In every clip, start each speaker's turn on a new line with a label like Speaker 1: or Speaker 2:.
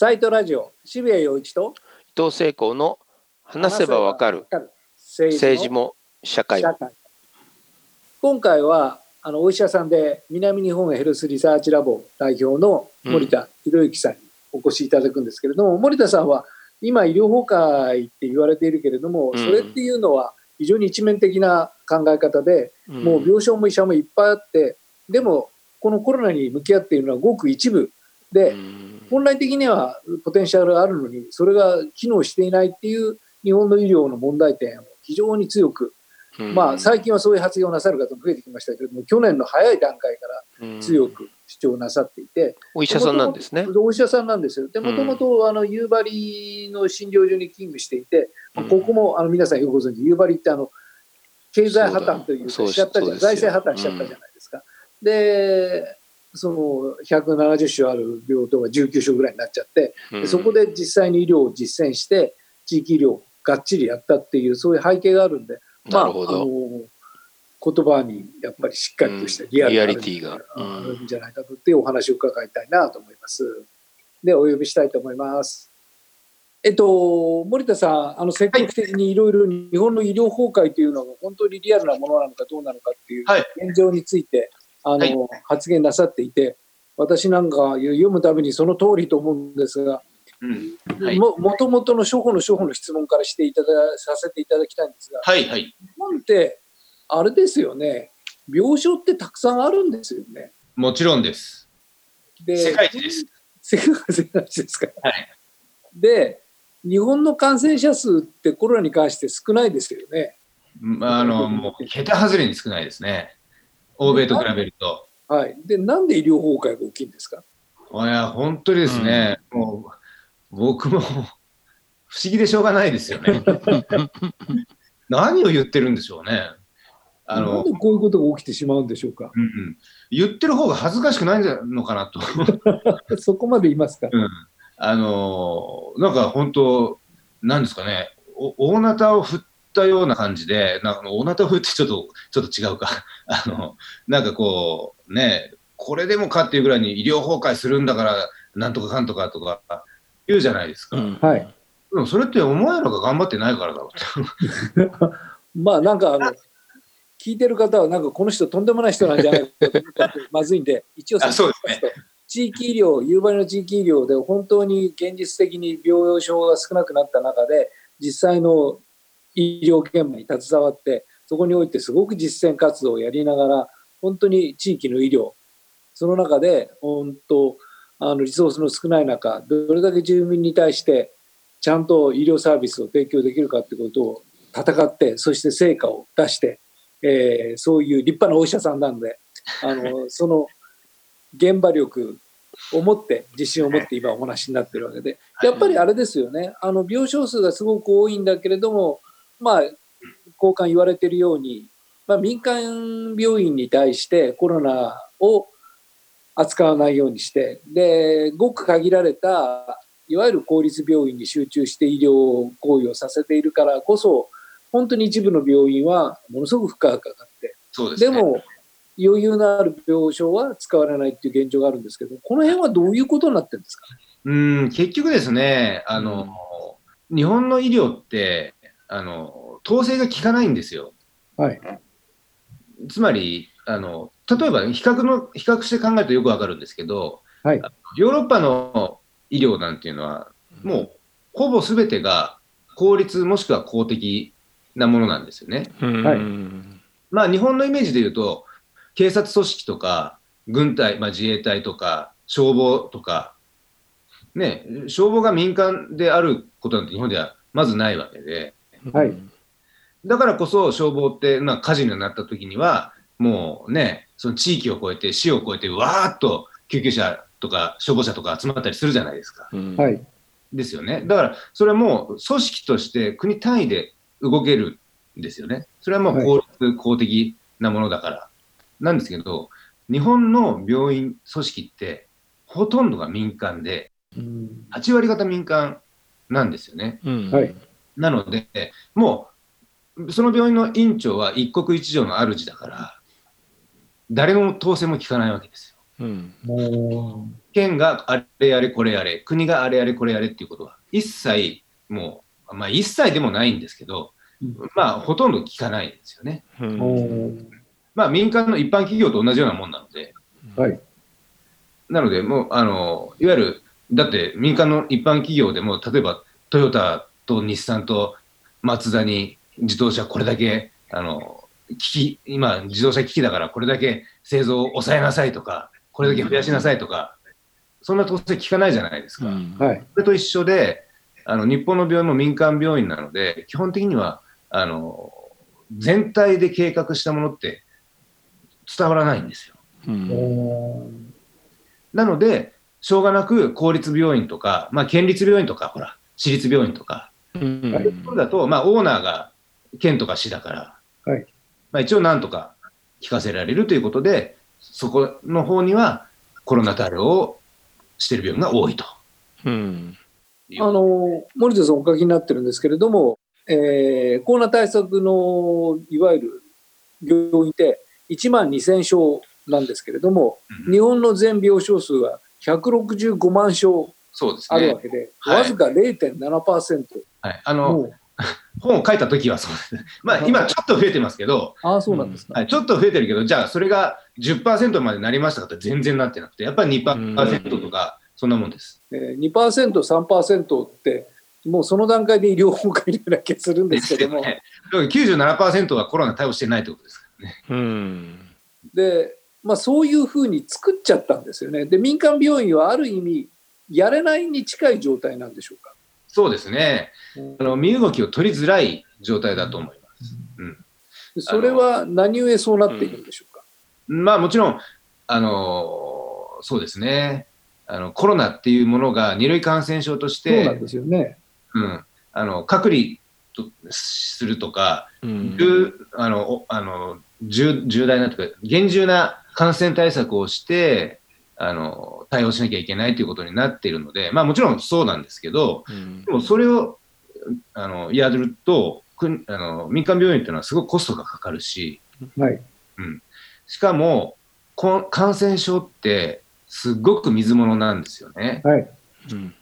Speaker 1: サイトラジオ渋谷陽一と
Speaker 2: 伊藤聖光の話せばわかる
Speaker 1: 政
Speaker 2: 政治も社会
Speaker 1: 今回はあのお医者さんで南日本ヘルスリサーチラボ代表の森田博之さんにお越しいただくんですけれども、森田さんは今医療崩壊って言われているけれども、
Speaker 2: うん。
Speaker 1: それっていうのは非常に一面的な考え方で、
Speaker 2: うん。
Speaker 1: もう病床も医者もいっぱいあってでもこのコロナに向き合っているのはごく一部で、
Speaker 2: うん。
Speaker 1: 本来的にはポテンシャルがあるのにそれが機能していないっていう日本の医療の問題点を非常に強く、
Speaker 2: うん。
Speaker 1: まあ、最近はそういう発言をなさる方も増えてきましたけれども去年の早い段階から強く主張なさっていて、
Speaker 2: お医者さんなんですね。
Speaker 1: お医者さんなんですよ。で
Speaker 2: うん。
Speaker 1: もともとあの夕張の診療所に勤務していて、まあ
Speaker 2: うん。
Speaker 1: ここもあの皆さんよくご存知夕張ってあの経済破綻というかしちゃったじゃ財政破綻しちゃったじゃないですか。でその170種ある病棟が19所ぐらいになっちゃって、でそこで実際に医療を実践して地域医療をがっちりやったっていうそういう背景があるんで、まあ、あ
Speaker 2: なるほど。
Speaker 1: の言葉にやっぱりしっかりとしたリアル
Speaker 2: リティが。
Speaker 1: あ
Speaker 2: うん
Speaker 1: るんじゃないかとっていうお話を伺いたいなと思います。で、お呼びしたいと思います。えっと、森田さん、あの積極的にいろいろ日本の医療崩壊というのが本当にリアルなものなのかどうなのかっていう
Speaker 3: はい
Speaker 1: 現状について、あの、
Speaker 3: はい
Speaker 1: 発言なさっていて、私なんか読むたびにその通りと思うんですが、
Speaker 3: うんはい
Speaker 1: ももともとの初歩の初歩の質問からしていたださせていただきたいんですが、
Speaker 3: はいはい。
Speaker 1: 日本ってあれですよね、病床ってたくさんあるんですよね。
Speaker 3: もちろんです。
Speaker 1: で
Speaker 3: 世界一です。
Speaker 1: 世界世界一ですか。
Speaker 3: はい
Speaker 1: で、日本の感染者数ってコロナに関して少ないですよね。
Speaker 3: まあ、あの、もう、桁外れに少ないですね。欧米と比べると。
Speaker 1: はい。で、なんで医療崩壊が大きいんですか？
Speaker 3: いや、本当にですね、もう、僕も、不思議でしょうがないですよね。何を言ってるんでしょうね。あ
Speaker 1: なん
Speaker 3: の
Speaker 1: で、こういうことが起きてしまうんでしょうか？
Speaker 3: うんうん、言ってる方が恥ずかしくないんじゃないのかなと。
Speaker 1: そこまで言いますか？
Speaker 3: うん、あのなんか本当、なんですかね、お大なたを振ったような感じで、なんか大なたを振ってちょっとちょっと違うか、あのなんかこう、ね、これでもかっていうぐらいに医療崩壊するんだから、なんとかかんとかとか言うじゃないですか。
Speaker 2: うん
Speaker 1: はい。
Speaker 3: でもそれってお前らが頑張ってないからだろうって。
Speaker 1: まあ、なんか、あの。聞いてる方は、なんかこの人とんでもない人なんじゃないかと思ったらまずいんで、一応
Speaker 3: あそうですね
Speaker 1: と地域医療、夕張の地域医療で本当に現実的に病床が少なくなった中で、実際の医療現場に携わって、そこにおいてすごく実践活動をやりながら、本当に地域の医療、その中で本当、あのリソースの少ない中、どれだけ住民に対してちゃんと医療サービスを提供できるかということを戦って、そして成果を出して、えーそういう立派なお医者さんなので、あの その現場力を持って、自信を持って今お話になってるわけで、やっぱりあれですよね、あの病床数がすごく多いんだけれども、まあ、交換言われているように、まあ、民間病院に対してコロナを扱わないようにして、で、ごく限られた、いわゆる公立病院に集中して医療行為をさせているからこそ、本当に一部の病院はものすごく負荷がかかって、
Speaker 3: そうですね。
Speaker 1: でも余裕のある病床は使われないっていう現状があるんですけど、この辺はどういうことになってるんですか
Speaker 3: うん、結局ですね、あの、日本の医療って、あの、統制が効かないんですよ。
Speaker 1: はい。
Speaker 3: つまり、あの、例えば比較の、比較して考えるとよくわかるんですけど、
Speaker 1: はい
Speaker 3: ヨーロッパの医療なんていうのは、もう、ほぼすべてが公立もしくは公的なものなんですよね。
Speaker 2: うん
Speaker 1: はい
Speaker 3: まあ、日本のイメージで言うと、警察組織とか、軍隊、まあ、自衛隊とか、消防とか、ね、消防が民間であることなんて日本ではまずないわけで、
Speaker 1: はい
Speaker 3: だからこそ消防って、まあ、火事になった時には、もうね、その地域を越えて、市を越えて、わーっと救急車とか消防車とか集まったりするじゃないですか。
Speaker 2: うん
Speaker 1: はい。
Speaker 3: ですよね。だから、それはもう組織として国単位で動けるんですよね。それはもう公立、公的なものだから。なんですけど、日本の病院組織って、ほとんどが民間で、
Speaker 1: うん
Speaker 3: 8割方民間なんですよね。
Speaker 2: うん
Speaker 1: はい
Speaker 3: なので、もう、その病院の院長は一国一城の主だから、誰の統制も効かないわけですよ。
Speaker 2: うん。
Speaker 3: 県があれやれこれやれ、国があれやれこれやれっていうことは、一切もう、まあ一切でもないんですけど、
Speaker 1: うん
Speaker 3: まあほとんど聞かないんですよね。
Speaker 2: うん
Speaker 3: まあ民間の一般企業と同じようなもんなので、
Speaker 1: はい。
Speaker 3: なので、もう、あの、いわゆる、だって民間の一般企業でも、例えばトヨタと日産とマツダに自動車これだけ、あの、機器、今自動車機器だからこれだけ製造を抑えなさいとか、これだけ増やしなさいとか、そんな当然聞かないじゃないですか。
Speaker 1: はい。
Speaker 3: それと一緒で、あの日本の病院も民間病院なので、基本的にはあの全体で計画したものって伝わらないんですよ。
Speaker 2: うん
Speaker 3: なので、しょうがなく公立病院とか、まあ、県立病院とか、ほら、私立病院とか、
Speaker 2: うん。
Speaker 3: ああいうところだと、まあ、オーナーが県とか市だから、
Speaker 1: はい。
Speaker 3: まあ、一応なんとか聞かせられるということで、そこの方にはコロナ対応をしている病院が多いと。
Speaker 2: うん。
Speaker 1: あの、森田さんお書きになってるんですけれども、えーコロナ対策のいわゆる病院って1万2000床なんですけれども、
Speaker 3: うん
Speaker 1: 日本の全病床数は165万床
Speaker 3: そうです
Speaker 1: あるわ
Speaker 3: ね。
Speaker 1: けで、
Speaker 3: はい
Speaker 1: わずか0.7%。
Speaker 3: はい、あの、本を書いた時はそうです。まあ、今ちょっと増えてますけど、
Speaker 1: ああ、そうなんですね。
Speaker 3: はい、ちょっと増えてるけど、じゃあそれが10%までなりましたかって全然なってなくて、やっぱり2%とか、そんなもんです。
Speaker 1: えー、2%、3%って、もうその段階で医療崩壊のような気がするんですけども、
Speaker 3: ねだから97%はコロナ対応してないってことですからね。
Speaker 2: うん
Speaker 1: で、まあ、そういうふうに作っちゃったんですよね。で、民間病院はある意味、やれないに近い状態なんでしょうか？
Speaker 3: そうですね。あの身動きを取りづらい状態だと思います。
Speaker 1: でそれは何故そうなっているんでしょうか？
Speaker 3: まあもちろん、あのそうですね。あのコロナっていうものが二類感染症として、
Speaker 1: そうなんですよね。
Speaker 3: うん、あの隔離とするとか、
Speaker 2: うん
Speaker 3: 重あのおあの重重大なというか厳重な感染対策をしてあの対応しなきゃいけないということになっているので、まあ、もちろんそうなんですけど
Speaker 2: うん
Speaker 3: でもそれをあのやるとくあの民間病院っていうのはすごくコストがかかるし
Speaker 1: はい。
Speaker 3: しかもこ感染症ってすごく水物なんですよね。
Speaker 1: はい。
Speaker 2: うん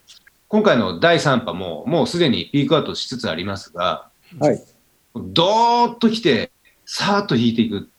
Speaker 3: 今回の第3波ももうすでにピークアウトしつつありますが、
Speaker 1: はい。
Speaker 3: ドーッと来て、さーっと引いていく。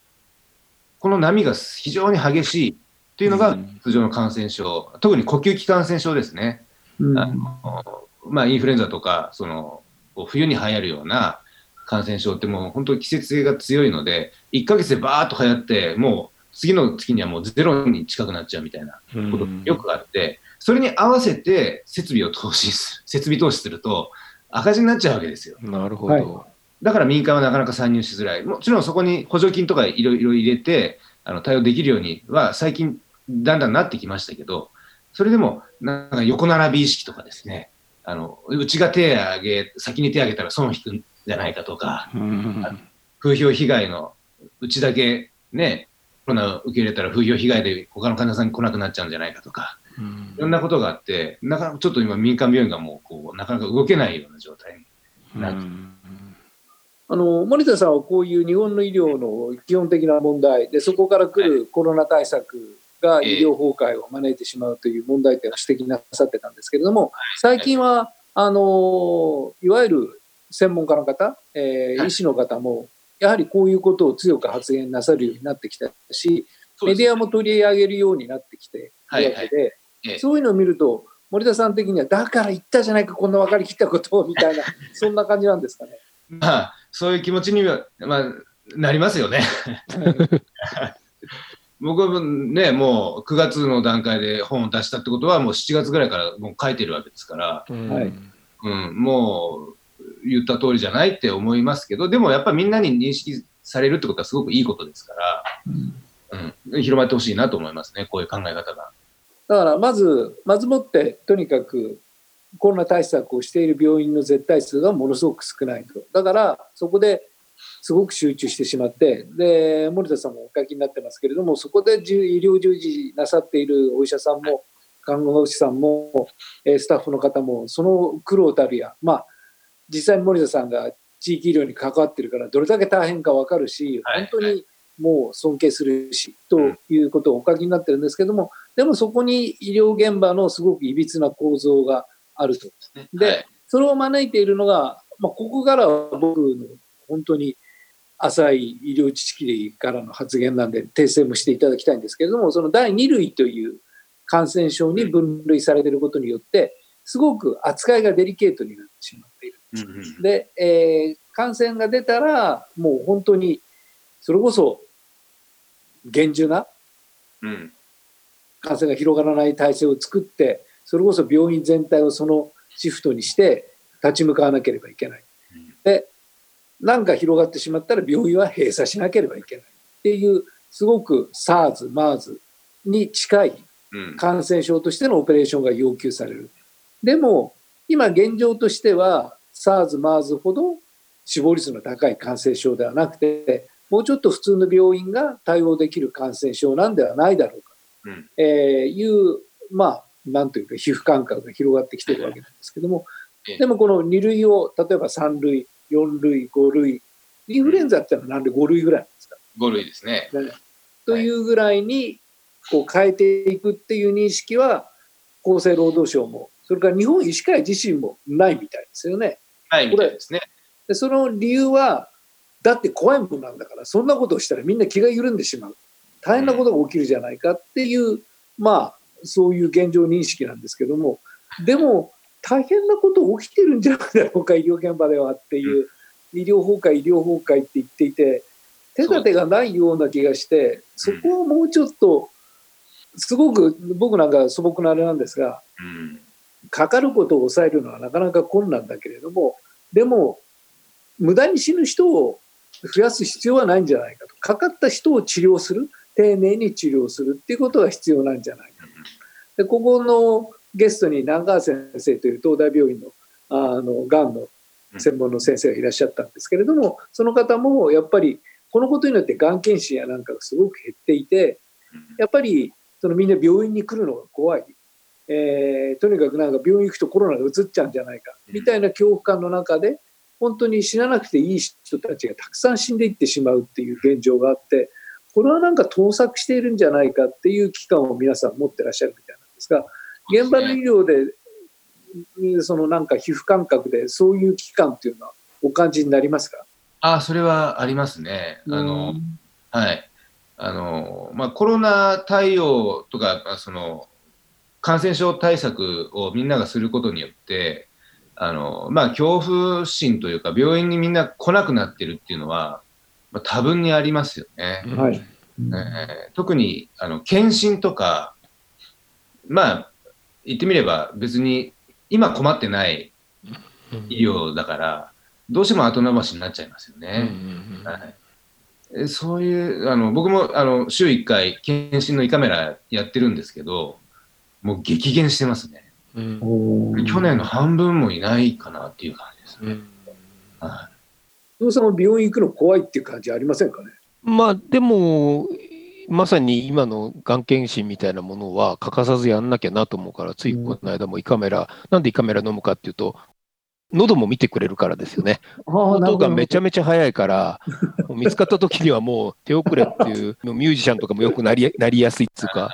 Speaker 3: この波が非常に激しいというのが
Speaker 2: うん
Speaker 3: 通常の感染症、特に呼吸器感染症ですね。
Speaker 1: うん
Speaker 3: あのまあ、インフルエンザとか、その冬に流行るような感染症ってもう本当に季節性が強いので、1ヶ月でバーッと流行って、もう次の月にはもうゼロに近くなっちゃうみたいなことがよくあって、それに合わせて設備を投資す、設備投資すると赤字になっちゃうわけですよ。
Speaker 2: なるほ
Speaker 1: はい
Speaker 2: ど。
Speaker 3: だから民間はなかなか参入しづらい。もちろんそこに補助金とかいろいろ入れて、あの対応できるようには最近だんだんなってきましたけど、それでもなんか横並び意識とかですね、あのうちが手を挙げ、先に手を挙げたら損引くんじゃないかとか、
Speaker 2: うん。
Speaker 3: 風評被害のうちだけね、コロナを受け入れたら風評被害で他の患者さんに来なくなっちゃうんじゃないかとか、
Speaker 2: うん。
Speaker 3: いろんなことがあって、なかなかちょっと今民間病院がもうこうなかなか動けないような状態になって。
Speaker 2: うん。
Speaker 1: あの森田さんはこういう日本の医療の基本的な問題でそこから来るコロナ対策が医療崩壊を招いてしまうという問題点を指摘なさってたんですけれども最近はあのいわゆる専門家の方、えー
Speaker 3: はい。
Speaker 1: 医師の方もやはりこういうことを強く発言なさるようになってきたしメディアも取り上げるようになってきているわけで、そういうのを見ると森田さん的にはだから言ったじゃないかこんな分かりきったことをみたいな そんな感じなんですかね。
Speaker 3: まあ、そういう気持ちには、まあ、なりますよね。僕はね、もう9月の段階で本を出したってことは、もう7月ぐらいからもう書いてるわけですから、
Speaker 2: うん。
Speaker 1: はい
Speaker 3: うん、もう言った通りじゃないって思いますけど、でもやっぱりみんなに認識されるってことはすごくいいことですから、うん、広まってほしいなと思いますね、こういう考え方が。
Speaker 1: だからまずまずもってとにかくコロナ対策をしている病院の絶対数がものすごく少ないと。だからそこですごく集中してしまってで森田さんもお書きになってますけれどもそこで医療従事なさっているお医者さんも看護師さんもえースタッフの方もその苦労たるやまあ実際に森田さんが地域医療に関わってるからどれだけ大変か分かるし、
Speaker 3: はい
Speaker 1: 本当にもう尊敬するし、ということをお書きになってるんですけども、でもそこに医療現場のすごくいびつな構造があると。で、
Speaker 3: はい。
Speaker 1: それを招いているのが、まあ、ここからは僕の本当に浅い医療知識からの発言なんで訂正もしていただきたいんですけれども、その第2類という感染症に分類されていることによって、すごく扱いがデリケートになってしまっている。
Speaker 3: うんうん
Speaker 1: で、えー感染が出たら、もう本当に、それこそ厳重な
Speaker 3: うん
Speaker 1: 感染が広がらない体制を作って、それこそ病院全体をそのシフトにして立ち向かわなければいけない。で、なんか広がってしまったら病院は閉鎖しなければいけないっていう、すごく SARS、MERS に近い
Speaker 3: うん。
Speaker 1: 感染症としてのオペレーションが要求される。でも、今現状としては SARS、MERS ほど死亡率の高い感染症ではなくて、もうちょっと普通の病院が対応できる感染症なんではないだろうか。
Speaker 3: うん。
Speaker 1: と、えーいう、まあ、なんというか皮膚感覚が広がってきてるわけなんですけども
Speaker 3: ええ、
Speaker 1: でもこの2類を、例えば3類、4類、5類、インフルエンザってのはなんで5類ぐらいなんですか
Speaker 3: ？5類ですね。
Speaker 1: というぐらいにこう変えていくっていう認識は厚生労働省もそれから日本医師会自身もないみたいですよね。
Speaker 3: はい、みたいですね。
Speaker 1: でその理由はだって怖いものなんだからそんなことをしたらみんな気が緩んでしまう。大変なことが起きるじゃないかっていう、まあそういう現状認識なんですけども。でも大変なこと起きてるんじゃないだろうか医療現場ではっていう、医療崩壊医療崩壊って言っていて手立てがないような気がしてそこをもうちょっとすごく僕なんか素朴なあれなんですが
Speaker 3: うん。
Speaker 1: かかることを抑えるのはなかなか困難だけれどもでも無駄に死ぬ人を増やす必要はないんじゃないかと。かかった人を治療する丁寧に治療するっていうことが必要なんじゃないかでここのゲストに南川先生という東大病院のあのがん。の専門の先生がいらっしゃったんですけれどもその方もやっぱりこのことによってがん検診やなんかがすごく減っていてやっぱりそのみんな病院に来るのが怖い、えーとにかくなんか病院行くとコロナがうつっちゃうんじゃないかみたいな恐怖感の中で本当に死ななくていい人たちがたくさん死んでいってしまうっていう現状があってこれはなんか盗作しているんじゃないかっていう危機感を皆さん持ってらっしゃるみたいなんですが現場の医療でそのなんか皮膚感覚でそういう危機感っていうのはお感じになりますか？
Speaker 3: あ、それはありますね。あの、はい。あの、まあ、コロナ対応とか、まあその、感染症対策をみんながすることによって、あの、まあ、恐怖心というか、病院にみんな来なくなってるっていうのは、まあ、多分にありますよね。
Speaker 1: はい
Speaker 3: えー特に、あの、検診とか、まあ、言ってみれば別に今困ってない医療だから、どうしても後延ばしになっちゃいますよね。はい。えそういう、あの、僕も、あの、週1回、検診の胃カメラやってるんですけど、もう激減してますね。去年の半分もいないかなっていう感じですね。は
Speaker 1: 伊藤さんも病院行くの怖いっていう感じありませんかね？
Speaker 2: まあでも、まさに今のがん検診みたいなものは欠かさずやんなきゃなと思うから、ついこの間も胃カメラ、なんで胃カメラ飲むかっていうと、喉も見てくれるからですよね。音がめちゃめちゃ速いから、見つかった時にはもう手遅れっていう、ミュージシャンとかもよくなりなりやすいっつうか。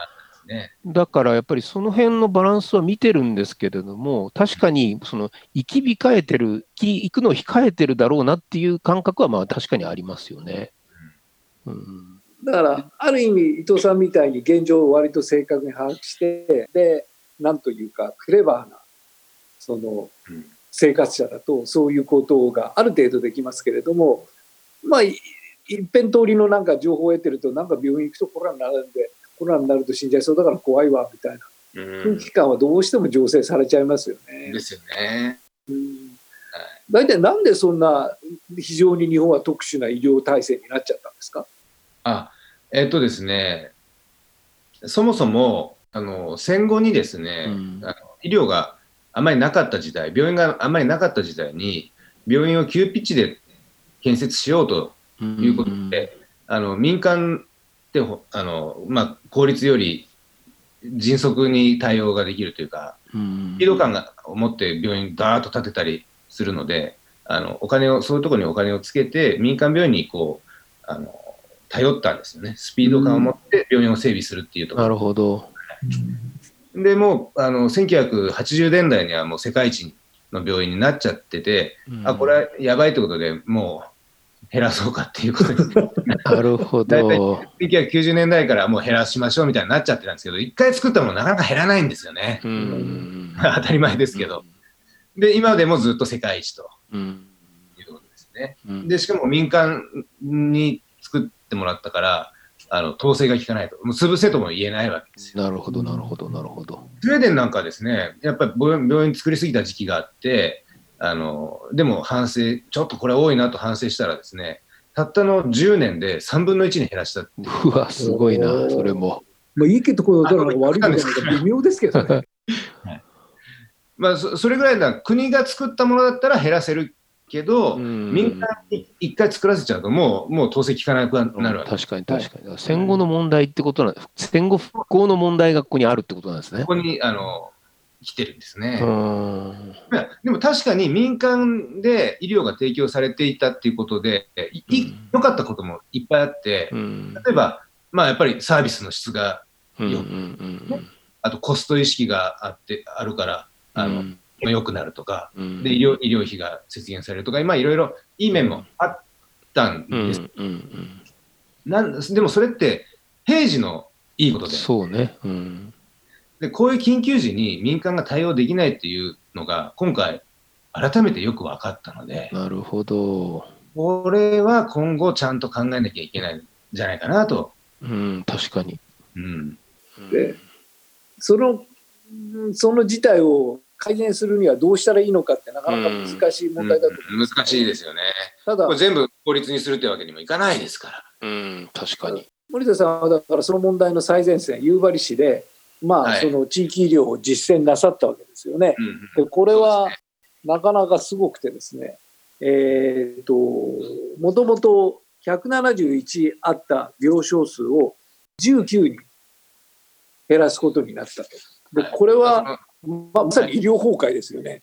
Speaker 2: だからやっぱりその辺のバランスは見てるんですけれども、確かにその行き控えてる、き行くのを控えてるだろうなっていう感覚はまあ確かにありますよね。うん
Speaker 1: だからある意味伊藤さんみたいに現状を割と正確に把握してでなんというかクレバーなその
Speaker 3: うん。
Speaker 1: 生活者だとそういうことがある程度できますけれどもまあい一辺通りのなんか情報を得てるとなんか病院行くとコロナになるんでコロナになると死んじゃいそうだから怖いわみたいな。
Speaker 3: うん。
Speaker 1: 空気感はどうしても醸成されちゃいますよね。
Speaker 3: ですよね。
Speaker 1: うん。大体なんでそんな非常に日本は特殊な医療体制になっちゃったんですか？
Speaker 3: あ、えっとですね、そもそも、あの、戦後にですね、
Speaker 2: うん。
Speaker 3: あの医療があまりなかった時代、病院があまりなかった時代に、病院を急ピッチで建設しようということで、あの民間ってほあの、まあ、効率より迅速に対応ができるというか、
Speaker 2: うん。
Speaker 3: スピード感がを持って病院ダーッと建てたりするので、あのお金をそういうところにお金をつけて、民間病院にこうあの頼ったんですよね。スピード感を持って病院を整備するっていうところ。
Speaker 2: なるほど。
Speaker 3: で、もう、あの、1980年代にはもう世界一の病院になっちゃってて、
Speaker 2: うん
Speaker 3: あ、これはやばいってことでもう減らそうかっていうことに、
Speaker 2: なるほ
Speaker 3: 大体
Speaker 2: ど。
Speaker 3: 1990年代からもう減らしましょうみたいになっちゃってたんですけど、一回作ったものなかなか減らないんですよね。
Speaker 2: うん。
Speaker 3: 当たり前ですけど。で、今でもずっと世界一と
Speaker 2: うん。
Speaker 3: いうことですね。
Speaker 2: うん
Speaker 3: で、しかも民間に作ってもらったから、あの統制が効かないと、もう潰せとも言えないわけですよ。
Speaker 2: なるほど、なるほど、なるほど。
Speaker 3: スウェーデンなんかはですね、やっぱり病院作りすぎた時期があって、あのでも反省、ちょっとこれ多いなと反省したらですね、たったの10年で3分の1に減らしたっていう
Speaker 2: うわ、すごいな、それも。
Speaker 1: まあ、いいところだから悪いことなのか微妙ですけどね。
Speaker 3: まあ、そそれぐらいだ、国が作ったものだったら減らせるけど、
Speaker 2: うん
Speaker 3: 民間に一回作らせちゃうと、もうもう統制効かなくなるわけです。
Speaker 2: 確かに確かに。戦後の問題ってことなんです。戦後復興の問題がここにあるってことなんですね
Speaker 3: こ。こにあの来てるんですね。でも確かに民間で医療が提供されていたっていうことで、良かったこともいっぱいあって、
Speaker 2: うん。
Speaker 3: 例えば、まあ、やっぱりサービスの質が、
Speaker 2: うんうんうん
Speaker 3: あとコスト意識があってあるから、あの
Speaker 2: うん
Speaker 3: 良くなるとか、
Speaker 2: うん
Speaker 3: で医療医療費が節減されるとか、今いろいろいい面もあったん
Speaker 2: うん
Speaker 3: です。
Speaker 2: うん
Speaker 3: なんでもそれって平時のいいこ
Speaker 2: うん。
Speaker 3: とで
Speaker 2: そうね。うん。
Speaker 3: で、こういう緊急時に民間が対応できないっていうのが、今回、改めてよく分かったので、
Speaker 2: なるほど。
Speaker 3: これは今後ちゃんと考えなきゃいけないんじゃないかなと。
Speaker 2: うん、確かに。
Speaker 3: うん。
Speaker 1: でそのうんその事態を改善するにはどうしたらいいのかってなかなか難しい問題だと思う、
Speaker 3: うん難しいですよね。
Speaker 1: ただ
Speaker 3: 全部法律にするってわけにもいかないですから。
Speaker 2: うん、確かに。
Speaker 1: 森田さんはだからその問題の最前線夕張市でまあ、
Speaker 3: はい
Speaker 1: その地域医療を実践なさったわけですよね。
Speaker 3: うん
Speaker 1: でこれはなかなかすごくてですね、えー、ともともと171あった病床数を19に減らすことになったと。で
Speaker 3: はい
Speaker 1: これは、
Speaker 3: あ
Speaker 1: まあ、まさに医療崩壊ですよね。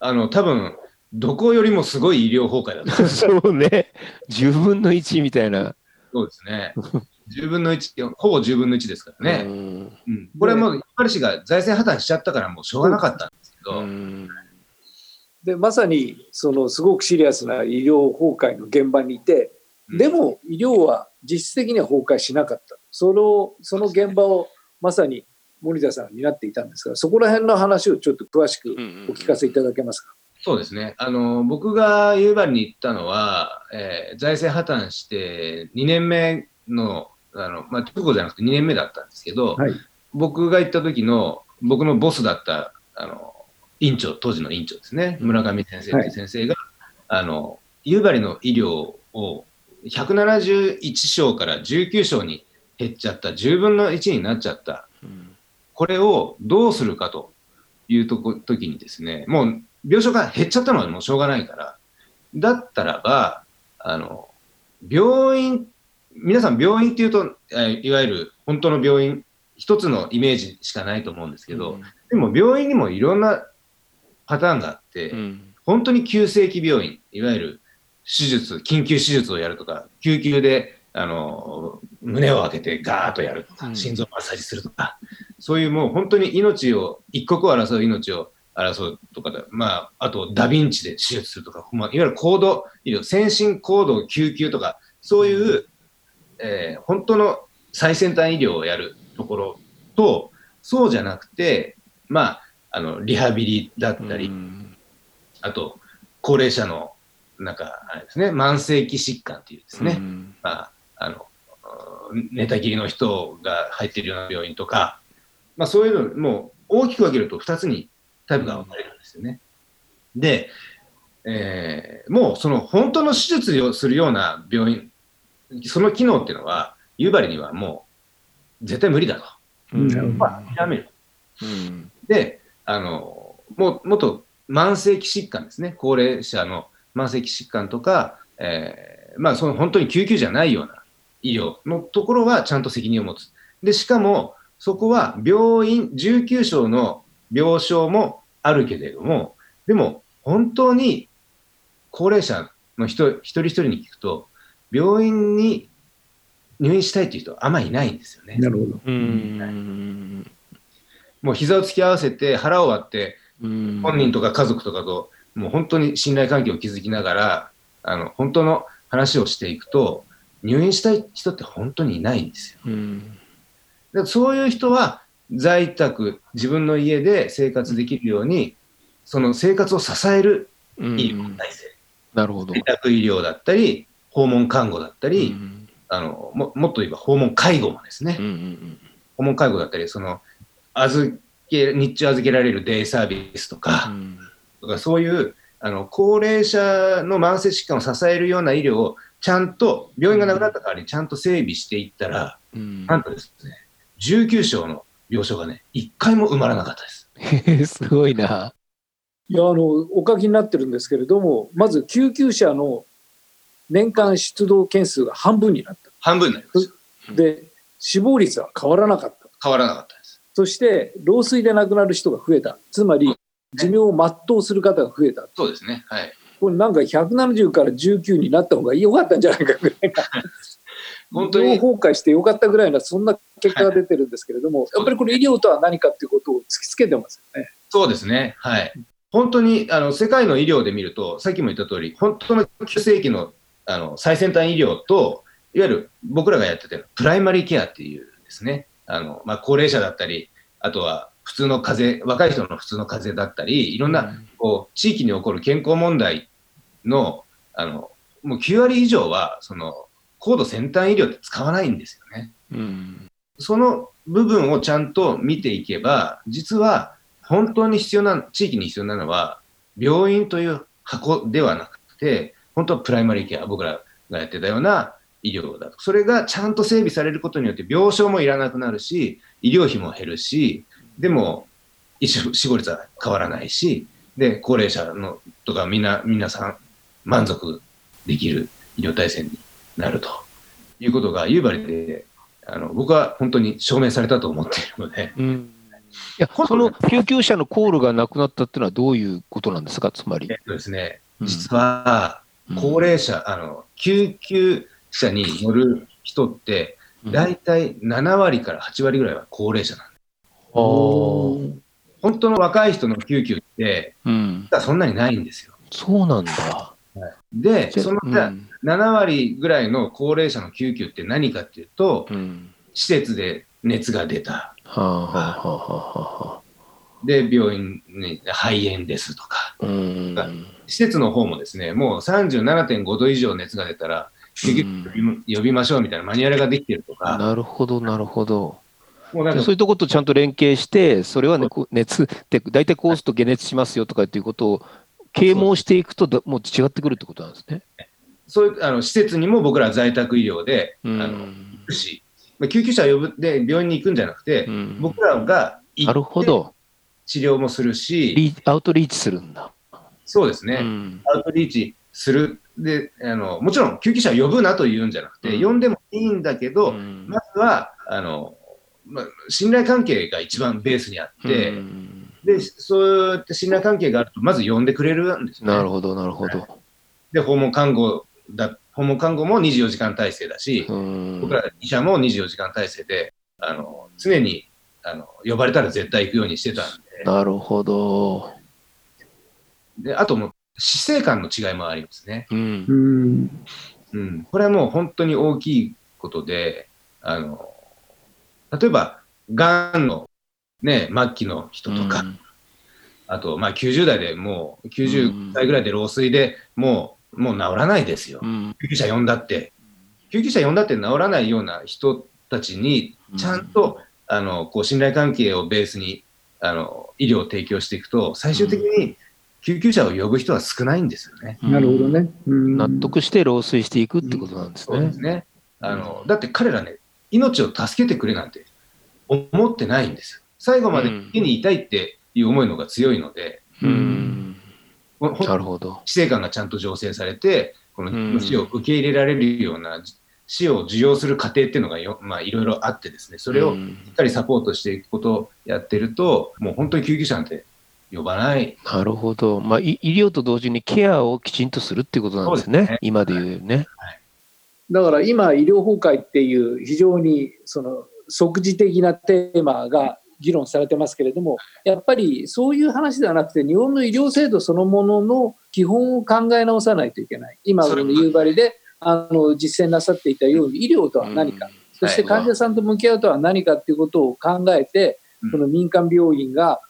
Speaker 3: あの、多分どこよりもすごい医療崩壊だと。
Speaker 2: そうね。10分の1みたいな。
Speaker 3: そうですね。10分の1、ほぼ10分の1ですからね。
Speaker 2: うん
Speaker 3: うんこれはもう、パリ市が財政破綻しちゃったから、もうしょうがなかったんですけど、
Speaker 2: うん
Speaker 1: でまさにそのすごくシリアスな医療崩壊の現場にいて、でも医療は実質的には崩壊しなかった。そのその現場をまさに森田さんが担っていたんですが、そこら辺の話をちょっと詳しくお聞かせいただけますか？
Speaker 3: そうですね。あの、僕が夕張に行ったのは、えー財政破綻して2年目の、あの、まあ、直後じゃなくて2年目だったんですけど、
Speaker 1: はい
Speaker 3: 僕が行った時の、僕のボスだった、あの、院長、当時の院長ですね、村上先生という先生が、あの、夕張の医療を171床から19床に減っちゃった、10分の1になっちゃった。
Speaker 2: うん
Speaker 3: これをどうするかというとこ時にですね、もう病床が減っちゃったのはもうしょうがないから、だったらば、あの、病院、皆さん病院っていうと、えーいわゆる本当の病院、一つのイメージしかないと思うんですけど、でも病院にもいろんなパターンがあって、
Speaker 2: うん。
Speaker 3: 本当に急性期病院、いわゆる手術、緊急手術をやるとか、救急であの胸を開けてガーッとやるとか、
Speaker 2: うん。
Speaker 3: 心臓マッサージするとか、そういうもう本当に命を、一刻を争う命を争うとかで、まあ、あとダヴィンチで手術するとか、まあ、いわゆる高度医療、先進高度救急とか、そういう、えー本当の最先端医療をやるところと、そうじゃなくて、まあ、あのリハビリだったり、
Speaker 2: うん。
Speaker 3: あと、高齢者の、なんか、あれですね、慢性期疾患っていうですね、
Speaker 2: うん。
Speaker 3: まあ、あの、うん寝たきりの人が入っているような病院とか、まあそういうの、もう大きく分けると2つにタイプが分かれるんですよね。で、えーもうその本当の手術をするような病院、その機能っていうのは、夕張にはもう絶対無理だと。
Speaker 2: うん
Speaker 3: まあ、諦める。
Speaker 2: うん
Speaker 3: で、あの、ももっと慢性期疾患ですね、高齢者の慢性期疾患とか、えーまあ、その本当に救急じゃないような医療のところはちゃんと責任を持つ。で、しかも、そこは病院、19床の病床もあるけれども、でも、本当に高齢者の人一人一人に聞くと、病院に入院したいっていう人はあんまりいないんですよね。
Speaker 1: なるほど。
Speaker 2: うん。
Speaker 3: もう膝を突き合わせて腹を割って
Speaker 2: うん
Speaker 3: 本人とか家族とかともう本当に信頼関係を築きながらあの本当の話をしていくと入院したい人って本当にいないんですよ。
Speaker 2: うん。
Speaker 3: そういう人は在宅自分の家で生活できるようにその生活を支える
Speaker 2: うん
Speaker 3: 医療体制、
Speaker 2: なるほど。
Speaker 3: 在宅医療だったり訪問看護だったり、
Speaker 2: うん
Speaker 3: あのももっと言えば訪問介護もですね、
Speaker 2: うんうん
Speaker 3: 訪問介護だったりその預け日中預けられるデイサービスと
Speaker 2: う
Speaker 3: か,、
Speaker 2: ん
Speaker 3: とかそういうあの高齢者の慢性疾患を支えるような医療をちゃんと病院がなくなった代わりにちゃんと整備していったら、
Speaker 2: うん
Speaker 3: なんとですね19床の病床がね1回も埋まらなかったです。
Speaker 2: すごいな。
Speaker 1: いやあのお書きになってるんですけれどもまず救急車の年間出動件数が半分になっ
Speaker 3: 半分になりました
Speaker 1: たで死亡率は変わらなかった
Speaker 3: 変わらなかったです。
Speaker 1: そして老衰で亡くなる人が増えたつまり寿命を全うする方が増えた
Speaker 3: そうですね。はい。
Speaker 1: これなんか170から19になった方が良かったんじゃないかぐらいな
Speaker 3: 本当に
Speaker 1: 崩壊して良かったぐらいなそんな結果が出てるんですけれども、やっぱりこれ医療とは何かっていうことを突きつけてますよね。
Speaker 3: そうですね。はい。本当にあの世界の医療で見ると、さっきも言った通り、本当の急世紀のあの最先端医療と、いわゆる僕らがやってたプライマリーケアっていうですね、あのまあ、高齢者だったり、あとは普通の風邪、若い人の普通の風邪だったり、いろんなこう地域に起こる健康問題のあのもう9割以上はその高度先端医療って使わないんですよね。
Speaker 2: うん
Speaker 3: その部分をちゃんと見ていけば、実は本当に必要な、地域に必要なのは、病院という箱ではなくて、本当はプライマリーケア、僕らがやってたような医療だと。それがちゃんと整備されることによって、病床もいらなくなるし、医療費も減るし、でも、一死亡率は変わらないし、で、高齢者のとかみんな、皆さん満足できる医療体制になるということが、夕張であの僕は本当に証明されたと思っているので、
Speaker 2: うん。いやその救急車のコールがなくなったっていうのはどういうことなんですか、つまり。
Speaker 3: え。っとですね、
Speaker 2: うん。
Speaker 3: 実は高齢者、あの救急車に乗る人って、
Speaker 2: うん。
Speaker 3: 大体7割から8割ぐらいは高齢者なんです。
Speaker 2: あー。
Speaker 3: 本当の若い人の救急って、
Speaker 2: うん、
Speaker 3: そんなにないんですよ。
Speaker 2: そうなんだ。
Speaker 3: で、その
Speaker 2: うん
Speaker 3: じゃあ7割ぐらいの高齢者の救急って何かっていうと、
Speaker 2: うん。
Speaker 3: 施設で熱が出た、で、病院に肺炎ですとか。
Speaker 2: うん。
Speaker 3: 施設の方もですね、もう37.5度以上熱が出たら、救急車呼びましょうみたいなマニュアルができてるとか、
Speaker 2: なるほど、なるほど。
Speaker 3: もうなんか
Speaker 2: そういうところとちゃんと連携して、それは、ね、熱って、大体こうすると解熱しますよとかっていうことを啓蒙していくとだ、もう違ってくるってことなんですね。
Speaker 3: そういうあの施設にも僕ら在宅医療で、
Speaker 2: うん。
Speaker 3: あの行くし、まあ救急車を呼ぶで病院に行くんじゃなくて、
Speaker 2: うん。
Speaker 3: 僕らが行って
Speaker 2: ほど。
Speaker 3: 治療もするし、
Speaker 2: アウトリーチするんだ。
Speaker 3: そうですね、
Speaker 2: うん。
Speaker 3: アウトリーチする。であの、もちろん救急車を呼ぶなというんじゃなくて、
Speaker 2: うん。
Speaker 3: 呼んでもいいんだけど、
Speaker 2: うん。
Speaker 3: まずはあの、まあ、信頼関係が一番ベースにあって、
Speaker 2: うん
Speaker 3: でそうやって信頼関係があると、まず呼んでくれるんですよね。
Speaker 2: なるほど、なるほど。
Speaker 3: で、訪問看護だ、訪問看護も24時間体制だし、
Speaker 2: うん
Speaker 3: 僕ら医者も24時間体制で、あの常にあの呼ばれたら絶対行くようにしてたんで、
Speaker 2: なるほど。
Speaker 3: であともう死生観の違いもありますね。
Speaker 2: うん
Speaker 1: う。ん
Speaker 3: うん、これはもう本当に大きいことで、あの例えば、がんの、ね、末期の人とか、あと、まあ、90代でもう、90代ぐらいで老衰でもう、もう治らないですよ
Speaker 2: う。ん。
Speaker 3: 救急車呼んだって。救急車呼んだって治らないような人たちに、ちゃんと、あのこう信頼関係をベースにあの医療を提供していくと、最終的に救急車を呼ぶ人は少ないんですよね。
Speaker 1: なるほどね。うん
Speaker 2: 納得して老衰していくってことなんですね
Speaker 3: そうです。ね。あのだって彼らね、命を助けてくれなんて思ってないんですよ。最後まで家にいたいっていう思いの方が強いので、
Speaker 2: うん。なるほど。
Speaker 3: 死生観がちゃんと醸成されて、こ
Speaker 2: うん
Speaker 3: の死を受け入れられるような死を受容する過程っていうのがよ、まあ、いろいろあってですね、それを
Speaker 2: うん
Speaker 3: しっかりサポートしていくことをやってると、もう本当に救急車なんて呼ばない。
Speaker 2: なるほど。まあ、い医療と同時にケアをきちんとするっていうことなんですね。
Speaker 3: すね
Speaker 2: 今で言うね。
Speaker 1: だから今、医療崩壊っていう非常にその即時的なテーマが議論されてますけれども、やっぱりそういう話ではなくて、日本の医療制度そのものの基本を考え直さないといけない。今、この夕張であの実践なさっていたように、医療とは何か、そして患者さんと向き合うとは何かっていうことを考えて、この民間病院が、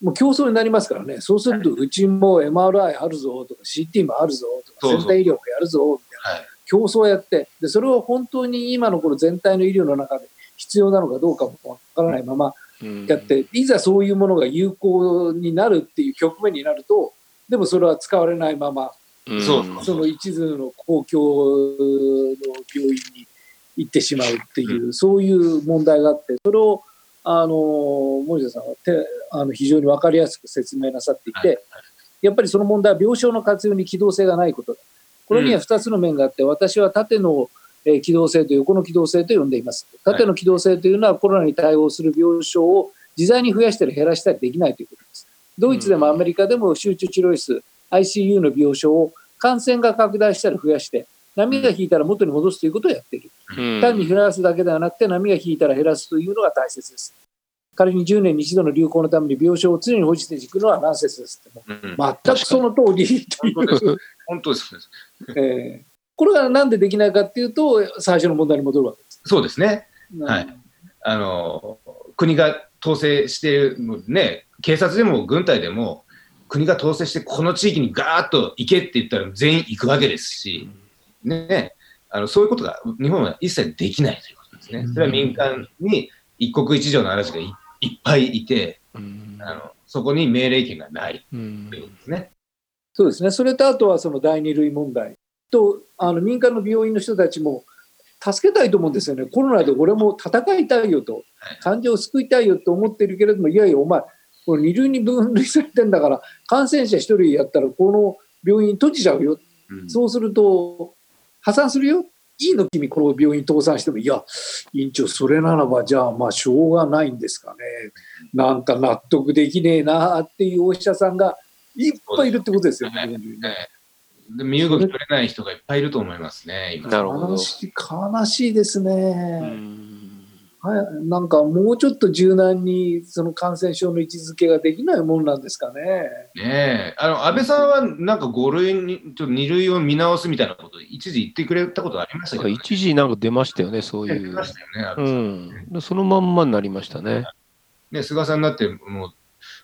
Speaker 1: もう競争になりますからね、そうすると、うちも MRI あるぞとか、CT もあるぞとか、全体医療もやるぞみたいな、競争をやってで、それを本当に今のこの全体の医療の中で必要なのかどうかもわからないままやって、いざそういうものが有効になるっていう局面になると、でもそれは使われないまま、その一途の公共の病院に行ってしまうっていう、そういう問題があって、それをあの森田さんはてあの非常に分かりやすく説明なさっていて、やっぱりその問題は病床の活用に機動性がないことだ。これには2つの面があって、私は縦の機動性と横の機動性と呼んでいます。縦の機動性というのはコロナに対応する病床を自在に増やしたり減らしたりできないということです。ドイツでもアメリカでも集中治療室、ICU の病床を感染が拡大したら増やして、波が引いたら元に戻すということをやっている。単に減らすだけではなくて、波が引いたら減らすというのが大切です。仮に10年に一度の流行のために病床を常に保持していくのはナンセンスですって、うん、全くその通り
Speaker 3: 本当です。
Speaker 1: えー、これがなんでできないかっていうと、最初の問題に戻るわけです。
Speaker 3: そうですね。はい。あの、国が統制しているのね、警察でも軍隊でも、国が統制して、この地域にガーッと行けって言ったら全員行くわけですし、ね、あのそういうことが日本は一切できないということですね。それは民間に一国一城の嵐がいっぱいいて、あのそこに命令権がないということですね。
Speaker 1: そうですね。それとあとはその第二類問題と、あの民間の病院の人たちも助けたいと思うんですよね。コロナで俺も戦いたいよと、患者を救いたいよと思ってるけれども、いやいや、お前、これ二類に分類されてんだから、感染者1人やったら、この病院閉じちゃうよ。うん、そうすると、破産するよ。いいの君、この病院倒産しても、いや、院長、それならば、じゃあ、まあ、しょうがないんですかね。なんか納得できねえなっていうお医者さんがいっぱいいるってことですよね。ね
Speaker 3: で身動き取れない人がいっぱいいると思いますね、
Speaker 2: 今。なるほど。
Speaker 1: 悲しいですね。はい、なんかもうちょっと柔軟にその感染症の位置づけができないもんなんですかね。
Speaker 3: ねあの安倍さんはなんか5類に、ちょっと2類を見直すみたいなこと一時言ってくれたことありましたけど、ね、
Speaker 2: 一時なんか出ましたよね、そういう。出ましたよね、うん、そのまんまになりましたね。
Speaker 3: ね菅さんになって、もう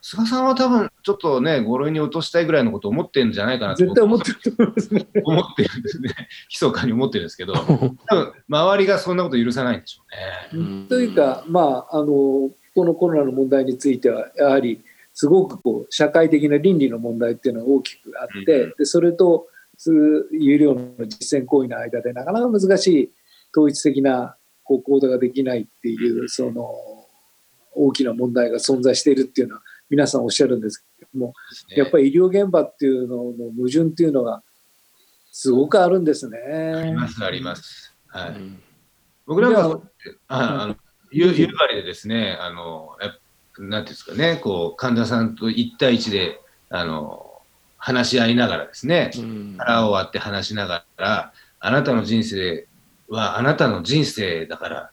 Speaker 3: 菅さんは多分ちょっとね、5類に落としたいぐらいのことを思ってるんじゃないかな
Speaker 1: と絶対思ってると思いますね。
Speaker 3: 思ってるんですね。密かに思ってるんですけど、多分周りがそんなこと許さないんでしょ
Speaker 1: うね。というか、まあ、あの、このコロナの問題については、やはり、すごくこう社会的な倫理の問題っていうのが大きくあって、うん、でそれと有料の実践行為の間でなかなか難しい統一的なこう行動ができないっていう、その大きな問題が存在しているっていうのは皆さんおっしゃるんですけども、ね、やっぱり医療現場っていうのの矛盾っていうのがすごくあるんですね。
Speaker 3: ありますあります。はい。うん、僕なんかああの夕張でですね、あのなんていうんですかね、こう患者さんと一対一であの話し合いながらですね、腹を割って話しながら、あなたの人生はあなたの人生だから、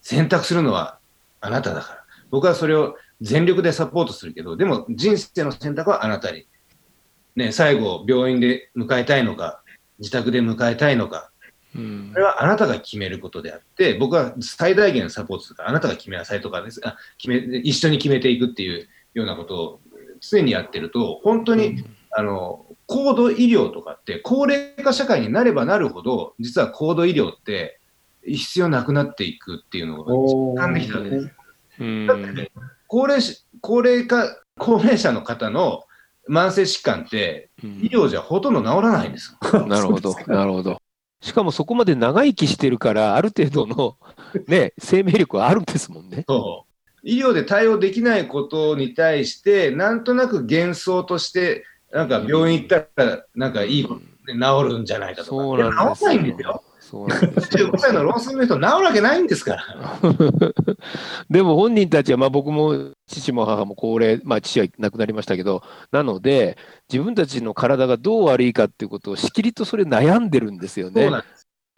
Speaker 3: 選択するのはあなただから。僕はそれを全力でサポートするけど、でも人生の選択はあなたに。ね、最後、病院で迎えたいのか、自宅で迎えたいのか、うん、それはあなたが決めることであって、僕は最大限サポートするから、あなたが決めなさいとかです。あ決め、一緒に決めていくっていうようなことを常にやってると、本当に、うん、あの、高度医療とかって、高齢化社会になればなるほど、実は高度医療って必要なくなっていくっていうのが実感できたわけです。だってね、高齢高齢化、高齢者の方の慢性疾患って、医療じゃほとんど治らないんです
Speaker 2: よ。なるほど、なるほど。しかもそこまで長生きしてるから、ある程度の、ね、生命力はあるんですもんね。
Speaker 3: そう医療で対応できないことに対して、なんとなく幻想として、なんか病院行ったら、なんかいい、治るんじゃないかとか。そうなんです治らないんですよ。そうなんです15歳のロースメイト治るわけないんですから。
Speaker 2: でも本人たちは、まあ、僕も父も母も高齢、まあ、父は亡くなりましたけど、なので、自分たちの体がどう悪いかっていうことをしきりとそれ悩んでるんですよね。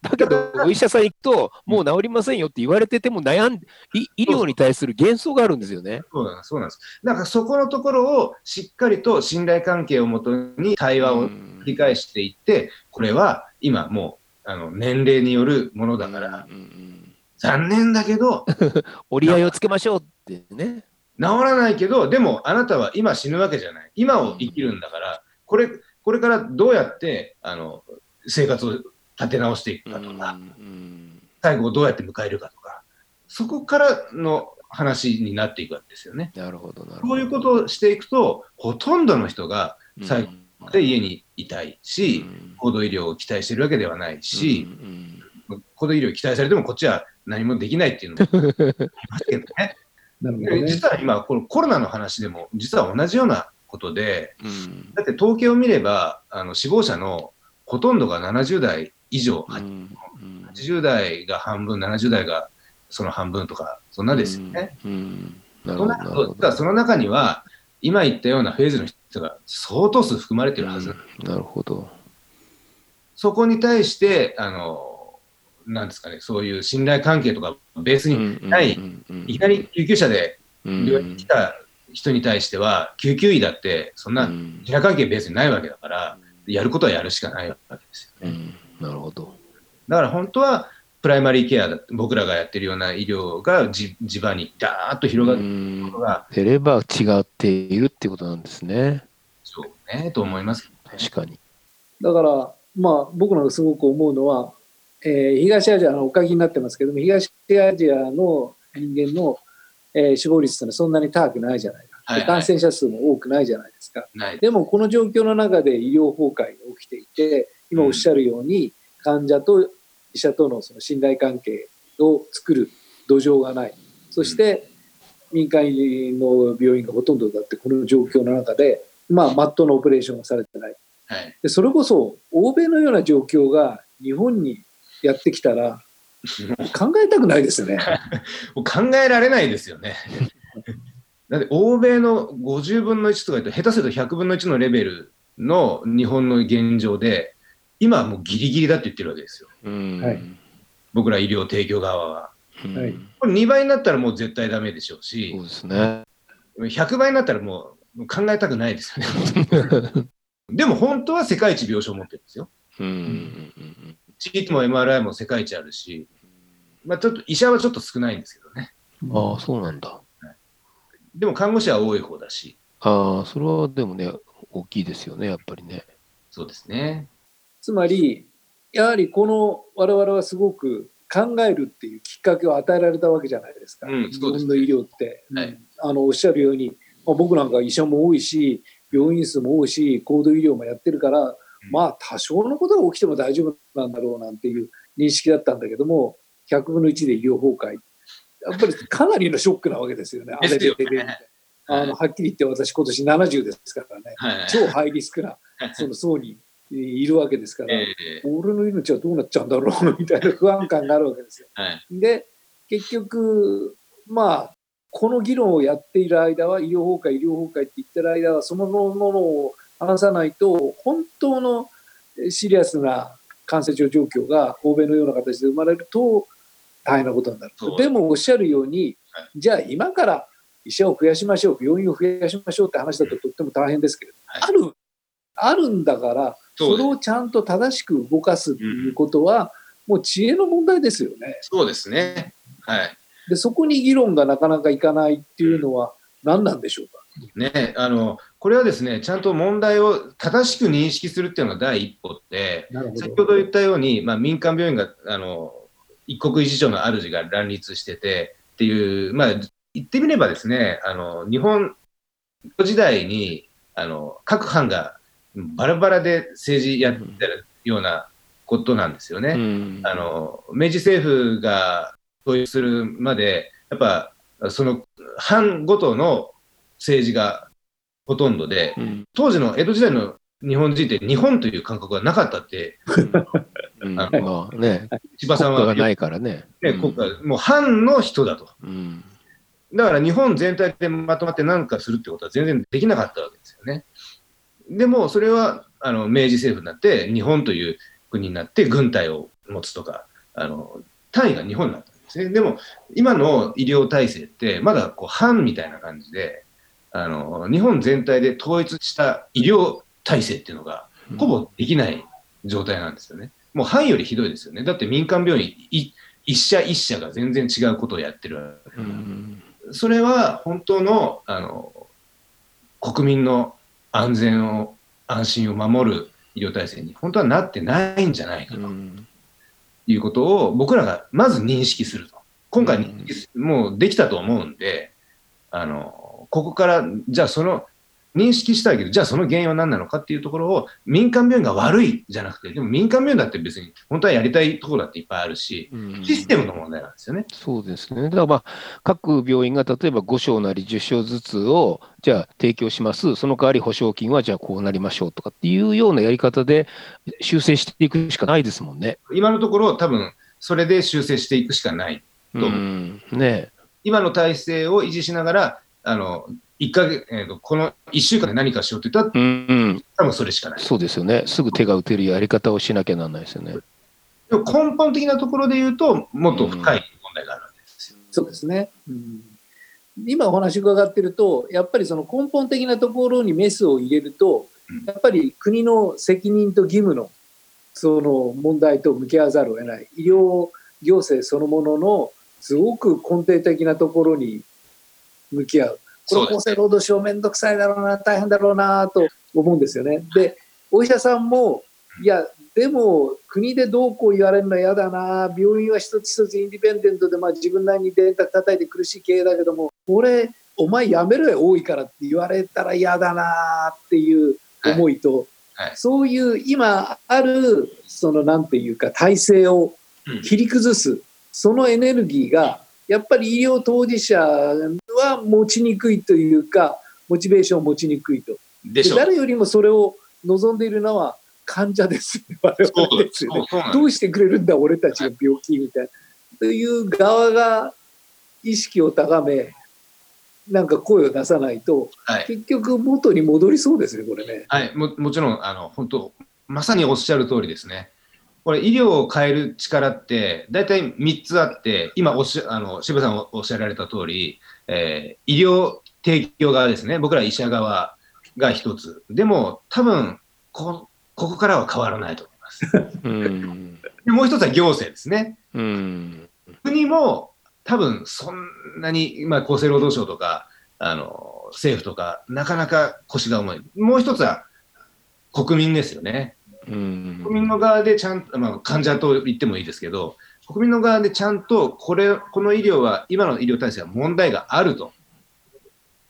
Speaker 2: だけど、お医者さん行くと、もう治りませんよって言われてても悩ん医医療に対する幻想があるんですよね。
Speaker 3: そうなんです、そうなんです。だからそこのところをしっかりと信頼関係をもとに対話を繰り返していって、これは今もうあの年齢によるものだから、
Speaker 2: うんうん
Speaker 3: 残念だけど、
Speaker 2: 折り合いをつけましょうってね。
Speaker 3: 治らないけど、でもあなたは今死ぬわけじゃない。今を生きるんだから、これこれからどうやってあの生活を立て直していくかとか、
Speaker 2: うん
Speaker 3: 最後をどうやって迎えるかとか、そこからの話になっていくわけですよね。
Speaker 2: なるほど、なるほど。
Speaker 3: こういうことをしていくと、ほとんどの人が最後
Speaker 2: 後
Speaker 3: で家にいたいし、高度医療を期待してるわけではないし、高度医療を期待されてもこっちは何もできないっていうのもありますけどね。
Speaker 1: ね。
Speaker 3: 実は今、このコロナの話でも、実は同じようなことで、だって統計を見れば、あの死亡者のほとんどが70代以上、80代が半分、70代がその半分とか、そんなですよね。
Speaker 2: なるほど
Speaker 3: となると、実はその中には、今言ったようなフェーズの人が相当数含まれてるはず、
Speaker 2: なるほど。
Speaker 3: そこに対して、あの、なんですかね、そういう信頼関係とかベースにない、いきなり救急車で病院に来た人に対しては、救急医だって、そんな信頼関係ベースにないわけだから、やることはやるしかないわけですよね。
Speaker 2: なるほど。
Speaker 3: だから本当は、プライマリーケアだ僕らがやってるような医療が地地場にダーッと広がっていくことが、
Speaker 2: 出れば違っているっていうことなんですね。
Speaker 3: そうね、と思います、ね、
Speaker 2: 確かに。
Speaker 1: だから、まあ、僕のすごく思うのは、えー、東アジアのおかげになってますけども、東アジアの人間の、えー、死亡率というのはそんなに高くないじゃないか、はいはい、感染者数も多くないじゃないですか。でも、この状況の中で医療崩壊が起きていて、今おっしゃるように、患者と医者とのその信頼関係を作る土壌がない。そして、民間の病院がほとんどだって、この状況の中で、まあ、マットのオペレーションがされてない。
Speaker 3: はい、
Speaker 1: でそれこそ、欧米のような状況が日本にやってきたら、考えたくないですよね。
Speaker 3: もう考えられないですよね。だって欧米の50分の1とか言うと、下手すると100分の1のレベルの日本の現状で、今はもうギリギリだって言ってるわけですよ。
Speaker 2: はい、
Speaker 3: 僕ら医療提供側は。
Speaker 1: はい、
Speaker 3: これ2倍になったらもう絶対ダメでしょうし、
Speaker 2: そうですね、
Speaker 3: 100倍になったらもう考えたくないですよね。でも本当は世界一病床を持ってるんですよ。
Speaker 2: うん、
Speaker 3: CT も MRI も世界一あるし、まあ、ちょっと医者はちょっと少ないんですけどね。
Speaker 2: ああ、そうなんだ。
Speaker 3: でも看護師は多い方だし。
Speaker 2: ああ、それはでもね、大きいですよね、やっぱりね。
Speaker 3: そうですね。
Speaker 1: つまり、やはりこの我々はすごく考えるっていうきっかけを与えられたわけじゃないですか、
Speaker 3: うん、
Speaker 1: 日本の医療って、
Speaker 3: はい、
Speaker 1: あのおっしゃるように、まあ、僕なんか医者も多いし病院数も多いし高度医療もやってるから、うん、まあ多少のことが起きても大丈夫なんだろうなんていう認識だったんだけども100分の1で医療崩壊。やっぱりかなりのショックなわけですよね。
Speaker 3: ですよね。
Speaker 1: あのはっきり言って私今年70ですからね、
Speaker 3: はい、
Speaker 1: 超ハイリスクなその層にいるわけですから、
Speaker 3: え
Speaker 1: ー、俺の命はどうなっちゃうんだろうみたいな不安感があるわけですよ。
Speaker 3: はい、
Speaker 1: で結局まあこの議論をやっている間は医療崩壊医療崩壊って言ってる間はそのものを話さないと本当のシリアスな感染症状況が欧米のような形で生まれると大変なことになる。でもおっしゃるように、はい、じゃあ今から医者を増やしましょう病院を増やしましょうって話だととっても大変ですけれど、はい、あるあるんだからそれをちゃんと正しく動かすっていうことは、うん、もう知恵の問題ですよね。
Speaker 3: そうですね。はい。
Speaker 1: で、そこに議論がなかなかいかないっていうのは何なんでしょうか？
Speaker 3: ね、あの、これはですね、ちゃんと問題を正しく認識するっていうのが第一歩で、先ほど言ったように、まあ、民間病院が、あの、一国一城の主が乱立しててっていう、まあ、言ってみればですね、あの、日本時代に、あの、各藩がバラバラで政治やってるようなことなんですよね。
Speaker 2: うん、
Speaker 3: あの明治政府が統一するまで、やっぱその藩ごとの政治がほとんどで、
Speaker 2: うん、
Speaker 3: 当時の江戸時代の日本人って日本という感覚がなかったって、
Speaker 2: うん、あ まあね、
Speaker 3: 千葉さんは
Speaker 2: がないからね。
Speaker 3: ね国家もう藩の人だと。
Speaker 2: うん
Speaker 3: だから日本全体でまとまって何かするってことは全然できなかったわけですよね。でもそれはあの明治政府になって日本という国になって軍隊を持つとか、あの単位が日本になったんですね。でも、今の医療体制って、まだこう藩みたいな感じで、あの日本全体で統一した医療体制っていうのが、ほぼできない状態なんですよね。もう藩よりひどいですよね。だって民間病院、一社一社が全然違うことをやってるそれは本当のあの国民の安全を安心を守る医療体制に本当はなってないんじゃないかと、いうことを僕らがまず認識すると。今回、もうできたと思うんであのここからじゃあその認識したいけど、じゃあその原因は何なのかっていうところを民間病院が悪いじゃなくて、でも民間病院だって別に本当はやりたいところだっていっぱいあるし、システムの問題なんですよね。
Speaker 2: そうですね。だからまあ、各病院が例えば5床なり10床ずつを、じゃあ提供します。その代わり保証金はじゃあこうなりましょうとかっていうようなやり方で修正していくしかないですもんね。
Speaker 3: 今のところ多分それで修正していくしかないと思う。ね今の体制を維持しながら、あの、1ヶ月、えーと、この1週間で何かしようって言ったら、うん、多分それしかない。
Speaker 2: そうですよね。すぐ手が打てるやり方をしなきゃならないですよね。
Speaker 3: でも根本的なところで言うと、もっと深い問題があるわけですよ。
Speaker 1: うん、そうですね。うん今お話伺ってると、やっぱりその根本的なところにメスを入れると、やっぱり国の責任と義務のその問題と向き合わざるを得ない。医療行政そのもののすごく根底的なところに向き合う。これ厚生労働省めんどくさいだろうな、大変だろうなと思うんですよね。で、お医者さんも、いや、でも国でどうこう言われるの嫌だな、病院は一つ一つインディペンデントで、まあ、自分なりに電卓叩いて苦しい経営だけども、俺、お前やめろよ、多いからって言われたら嫌だなっていう思いと、はい。はい、そういう今ある、そのなんていうか、体制を切り崩す、うん、そのエネルギーが、やっぱり医療当事者は持ちにくいというか、モチベーションを持ちにくいと。で誰よりもそれを望んでいるのは患者です、ね、我々ですよね。どうしてくれるんだ、俺たちが病気みたいな。という側が意識を高め、なんか声を出さないと、はい、結局元に戻りそうですね、これね。
Speaker 3: はい、ももちろん、あの、本当まさにおっしゃる通りですね。これ医療を変える力って大体3つあって、今おっしゃ、あの、渋さんおっしゃられた通り、えー、医療提供側ですね。僕ら医者側が1つ。でも、多分こ、ここからは変わらないと思います。うんでもう1つは行政ですね。うん国も多分そんなに、まあ、厚生労働省とか、あの、政府とか、なかなか腰が重い。もう1つは国民ですよね。国民の側でちゃんと、まあ、患者と言ってもいいですけど、国民の側でちゃんとこれ、この医療は、今の医療体制は問題があると。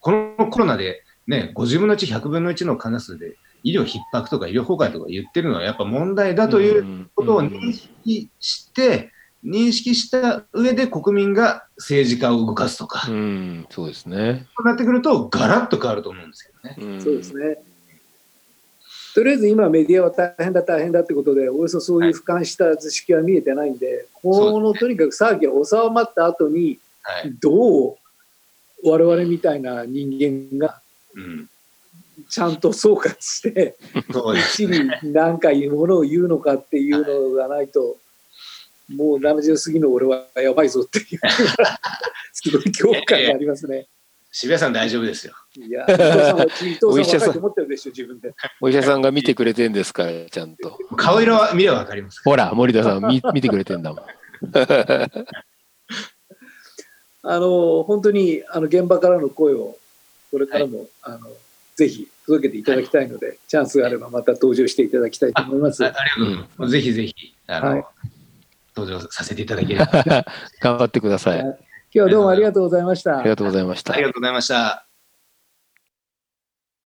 Speaker 3: このコロナで、ね、50分の1、100分の1の患者数で医療逼迫とか医療崩壊とか言ってるのはやっぱ問題だということを認識して、認識した上で国民が政治家を動かすとか、う
Speaker 2: ん、そうですね。
Speaker 3: そうなってくると、ガラッと変わると思うんですけど
Speaker 1: ね。そうですね。とりあえず今メディアは大変だ大変だってことでおよそそういう俯瞰した図式は見えてないんで、はい、このとにかく騒ぎが収まった後に、どう我々みたいな人間がちゃんと総括して、一理何かいうものを言うのかっていうのがないと、もう70過ぎの俺はやばいぞっていうすごい恐怖感がありますね。
Speaker 3: 渋谷さん大丈夫ですよ。
Speaker 1: いや、お医者さん、
Speaker 2: お医者さんが見てくれてんですから、ちゃんと。
Speaker 3: 顔色は見ればわかります。
Speaker 2: ほら、森田さん見 見てくれてんだもん。
Speaker 1: あの本当にあの現場からの声をこれからも、はい、あのぜひ届けていただきたいので、はい、チャンスがあればまた登場していただきたいと思います。
Speaker 3: あありがとうございます。ぜひぜひあの、はい、登場させていただければ。
Speaker 2: 頑張ってください。
Speaker 1: 今日はどうもありがとうございました。
Speaker 2: ありがとうございました。
Speaker 3: ありがとうございました。